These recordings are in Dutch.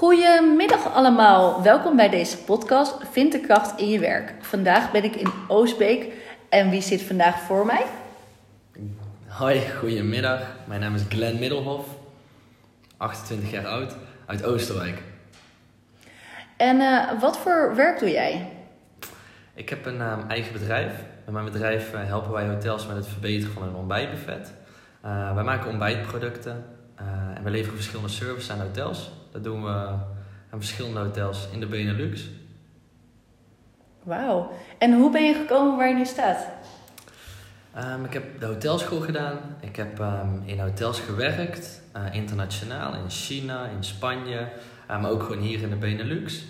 Goedemiddag allemaal. Welkom bij deze podcast Vind de kracht in je werk. Vandaag ben ik in Oostbeek en wie zit vandaag voor mij? Hoi, goedemiddag. Mijn naam is Glenn Middelhof, 28 jaar oud, uit Oosterwijk. En eh, wat voor werk doe jij? Ik heb een uh, eigen bedrijf. Met mijn bedrijf uh, helpen wij hotels met het verbeteren van hun ontbijtbuffet. Uh, wij maken ontbijtproducten en we leveren verschillende services aan hotels. Dat doen we aan verschillende hotels in de Benelux. Wauw. En hoe ben je gekomen waar je nu staat? Um, ik heb de hotelschool gedaan. Ik heb um, in hotels gewerkt, uh, internationaal, in China, in Spanje, uh, maar ook gewoon hier in de Benelux.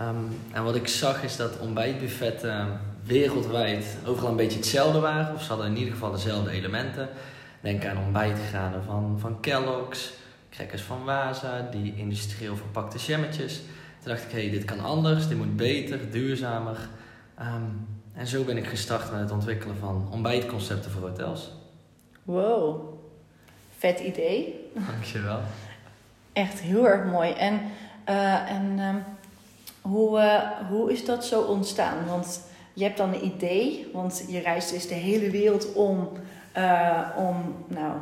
Um, en wat ik zag is dat ontbijtbuffetten wereldwijd overal een beetje hetzelfde waren, of ze hadden in ieder geval dezelfde elementen. Denk aan ontbijtgranen van, van Kellogg's, crackers van Waza, die industrieel verpakte jammetjes. Toen dacht ik, hé, hey, dit kan anders, dit moet beter, duurzamer. Um, en zo ben ik gestart met het ontwikkelen van ontbijtconcepten voor hotels. Wow, vet idee. Dankjewel. Echt heel erg mooi. En, uh, en um, hoe, uh, hoe is dat zo ontstaan? Want je hebt dan een idee, want je reist dus de hele wereld om, uh, om nou,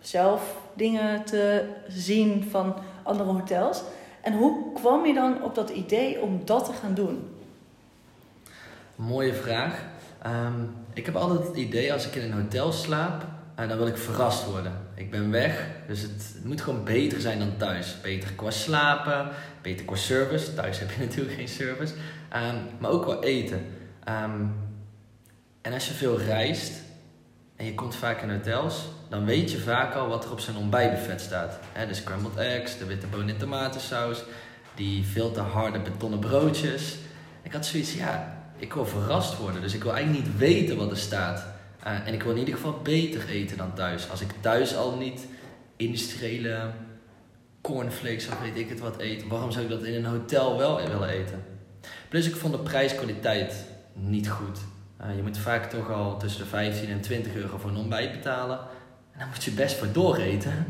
zelf dingen te zien van andere hotels. En hoe kwam je dan op dat idee om dat te gaan doen? Mooie vraag. Um, ik heb altijd het idee als ik in een hotel slaap, uh, dan wil ik verrast worden. Ik ben weg, dus het, moet gewoon beter zijn dan thuis. Beter qua slapen, beter qua service. Thuis heb je natuurlijk geen service. Um, maar ook qua eten. Um, en als je veel reist en je komt vaak in hotels, dan weet je vaak al wat er op zijn ontbijtbuffet staat. He, de scrambled eggs, de witte bonen in tomatensaus, die veel te harde betonnen broodjes. Ik had zoiets, ja, ik wil verrast worden. Dus ik wil eigenlijk niet weten wat er staat. Uh, en ik wil in ieder geval beter eten dan thuis. Als ik thuis al niet industriële cornflakes of weet ik het wat eet, waarom zou ik dat in een hotel wel willen eten? Plus ik vond de prijskwaliteit niet goed. Uh, je moet vaak toch al tussen de 15 en 20 euro voor een ontbijt betalen. En daar moet je best voor dooreten.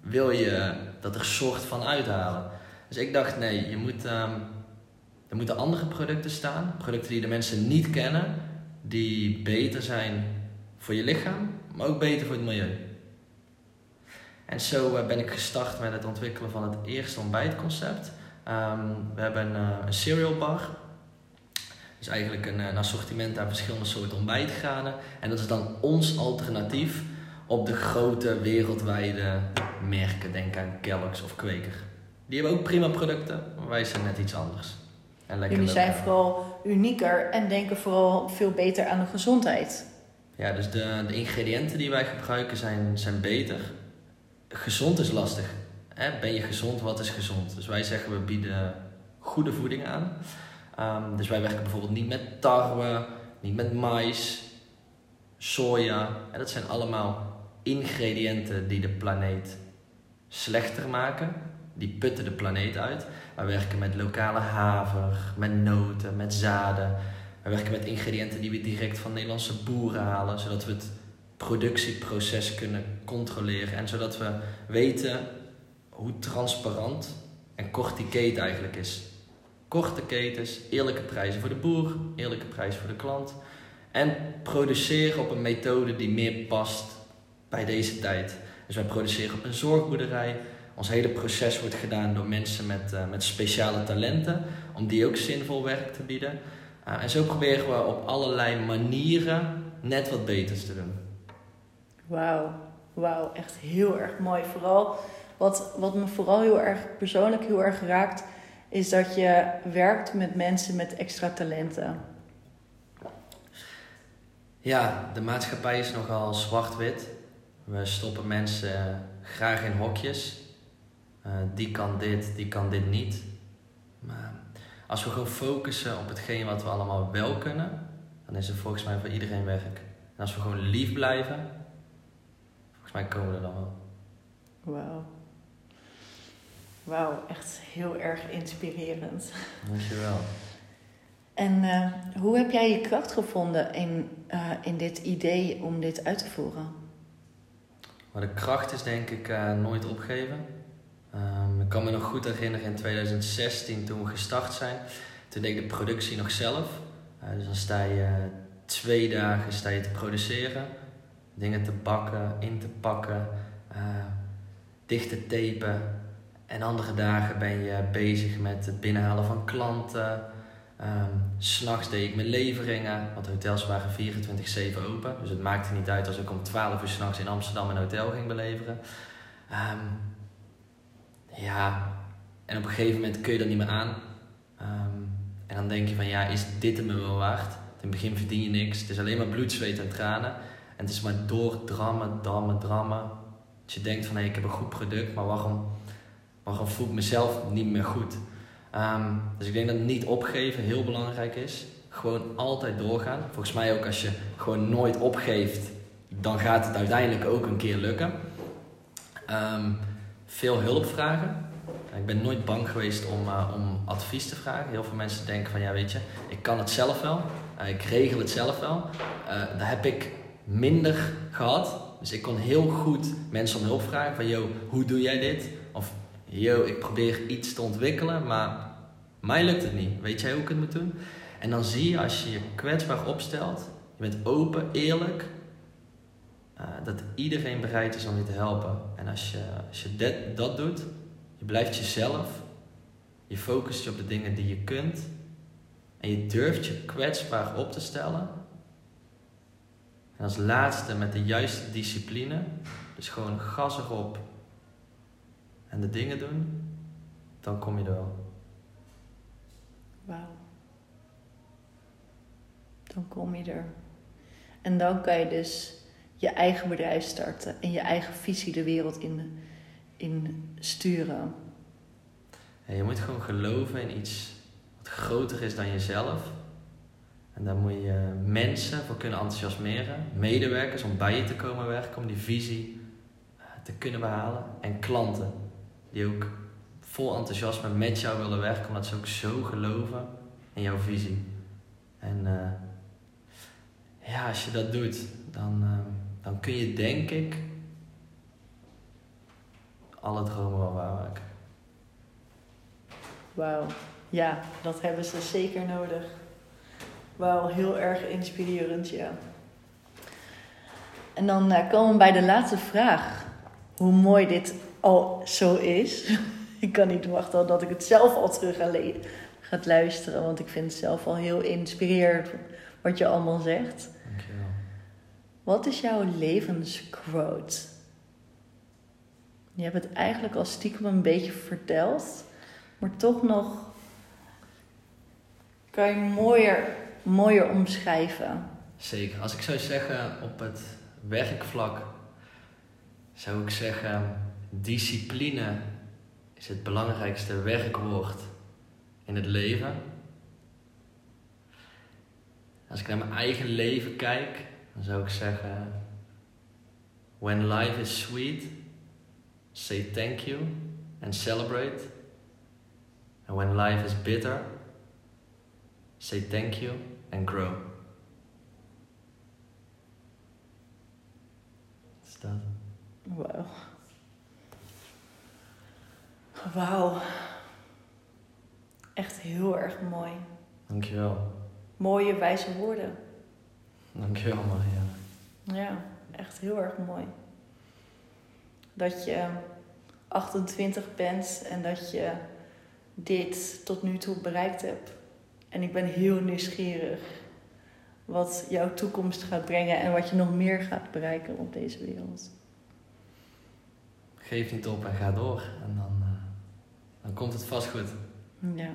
Wil je dat er soort van uithalen. Dus ik dacht, nee, je moet... Um, er moeten andere producten staan, producten die de mensen niet kennen, die beter zijn voor je lichaam, maar ook beter voor het milieu. En zo ben ik gestart met het ontwikkelen van het eerste ontbijtconcept. Um, we hebben een, een cereal bar. Dus eigenlijk een, een assortiment aan verschillende soorten ontbijtgranen. En dat is dan ons alternatief op de grote wereldwijde merken. Denk aan Kellogg's of Quaker. Die hebben ook prima producten, maar wij zijn net iets anders. Jullie zijn vooral unieker en denken vooral veel beter aan de gezondheid. Ja, dus de, de ingrediënten die wij gebruiken zijn, zijn beter. Gezond is lastig. Hè? Ben je gezond, wat is gezond? Dus wij zeggen we bieden goede voeding aan. Um, dus wij werken bijvoorbeeld niet met tarwe, niet met mais, soja. En dat zijn allemaal ingrediënten die de planeet slechter maken. Die putten de planeet uit. Wij werken met lokale haver, met noten, met zaden. We werken met ingrediënten die we direct van Nederlandse boeren halen, zodat we het productieproces kunnen controleren en zodat we weten hoe transparant en kort die keten eigenlijk is. Korte ketens, eerlijke prijzen voor de boer, eerlijke prijs voor de klant. En produceren op een methode die meer past bij deze tijd. Dus wij produceren op een zorgboerderij, ons hele proces wordt gedaan door mensen met, uh, met speciale talenten, om die ook zinvol werk te bieden. Uh, en zo proberen we op allerlei manieren net wat beters te doen. Wauw, wauw, echt heel erg mooi. Vooral wat, wat me vooral heel erg persoonlijk heel erg raakt, is dat je werkt met mensen met extra talenten. Ja, de maatschappij is nogal zwart-wit. We stoppen mensen graag in hokjes. Uh, die kan dit, die kan dit niet. Maar als we gewoon focussen op hetgeen wat we allemaal wel kunnen, dan is er volgens mij voor iedereen werk. En als we gewoon lief blijven, volgens mij komen we er dan wel. Wauw. Wauw, echt heel erg inspirerend. Dankjewel. En uh, hoe heb jij je kracht gevonden in, uh, in dit idee om dit uit te voeren? Maar de kracht is denk ik uh, nooit opgeven. Um, ik kan me nog goed herinneren in 2016 toen we gestart zijn. Toen deed ik de productie nog zelf. Dus dan sta je twee dagen sta je te produceren. Dingen te bakken, in te pakken, dicht te tapen. En andere dagen ben je bezig met het binnenhalen van klanten. Um, S'nachts deed ik mijn leveringen, want hotels waren 24-7 open. Dus het maakte niet uit als ik om 12 uur s'nachts in Amsterdam een hotel ging beleveren. Um, ja, en op een gegeven moment kun je dat niet meer aan. Um, en dan denk je van ja, is dit het me wel waard? In het begin verdien je niks. Het is alleen maar bloed, zweet en tranen. En het is maar door drammen, drammen. Dat je denkt van hé, ik heb een goed product, maar waarom, waarom voel ik mezelf niet meer goed? Um, dus ik denk dat niet opgeven heel belangrijk is. Gewoon altijd doorgaan. Volgens mij ook als je gewoon nooit opgeeft, dan gaat het uiteindelijk ook een keer lukken. Um, veel hulp vragen. Ik ben nooit bang geweest om, uh, om advies te vragen. Heel veel mensen denken van ja weet je, ik kan het zelf wel. Uh, ik regel het zelf wel. Uh, daar heb ik minder gehad. Dus ik kon heel goed mensen om hulp vragen. Van yo, hoe doe jij dit? Yo, ik probeer iets te ontwikkelen, maar mij lukt het niet. Weet jij hoe ik het moet doen? En dan zie je als je je kwetsbaar opstelt, je bent open, eerlijk, uh, dat iedereen bereid is om je te helpen. En als je, als je dat, dat doet, je blijft jezelf, je focust je op de dingen die je kunt en je durft je kwetsbaar op te stellen. En als laatste met de juiste discipline, dus gewoon gas erop en de dingen doen, dan kom je er wel. Wauw. Dan kom je er. En dan kan je dus je eigen bedrijf starten en je eigen visie de wereld in, in sturen. Ja, je moet gewoon geloven in iets wat groter is dan jezelf. En daar moet je mensen voor kunnen enthousiasmeren, medewerkers om bij je te komen werken, om die visie eh, te kunnen behalen. En klanten die ook vol enthousiasme met jou willen werken, omdat ze ook zo geloven in jouw visie. En uh, ja, als je dat doet, dan, uh, dan kun je denk ik alle dromen wel waarmaken. Wauw, ja, dat hebben ze zeker nodig. Wauw, heel erg inspirerend, ja. En dan uh, komen we bij de laatste vraag. Hoe mooi dit al zo is. ik kan niet wachten dat ik het zelf al terug ga, ga luisteren. Want ik vind het zelf al heel inspirerend wat je allemaal zegt. Dankjewel. Wat is jouw levensquote? Je hebt het eigenlijk al stiekem een beetje verteld. Maar toch nog kan je mooier, mooier omschrijven. Zeker. Als ik zou zeggen op het werkvlak, zou ik zeggen discipline is het belangrijkste werkwoord in het leven. Als ik naar mijn eigen leven kijk, dan zou ik zeggen: When life is sweet, say thank you and celebrate. And when life is bitter, say thank you and grow. Is dat? Wauw. Wauw. Echt heel erg mooi. Dankjewel. Mooie, wijze woorden. Dankjewel, Maria. Ja, echt heel erg mooi. Dat je 28 bent en dat je dit tot nu toe bereikt hebt. En ik ben heel nieuwsgierig wat jouw toekomst gaat brengen en wat je nog meer gaat bereiken op deze wereld. Geef niet op en ga door. En dan, dan komt het vast goed. Ja.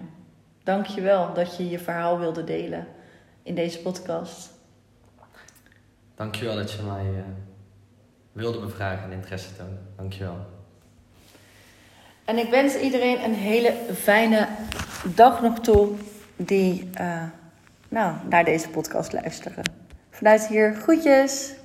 Dank je wel dat je je verhaal wilde delen in deze podcast. Dank je wel dat je mij uh, wilde bevragen en interesse tonen. Dank je wel. En ik wens iedereen een hele fijne dag nog toe die uh, nou, naar deze podcast luisteren. Vanuit hier, groetjes!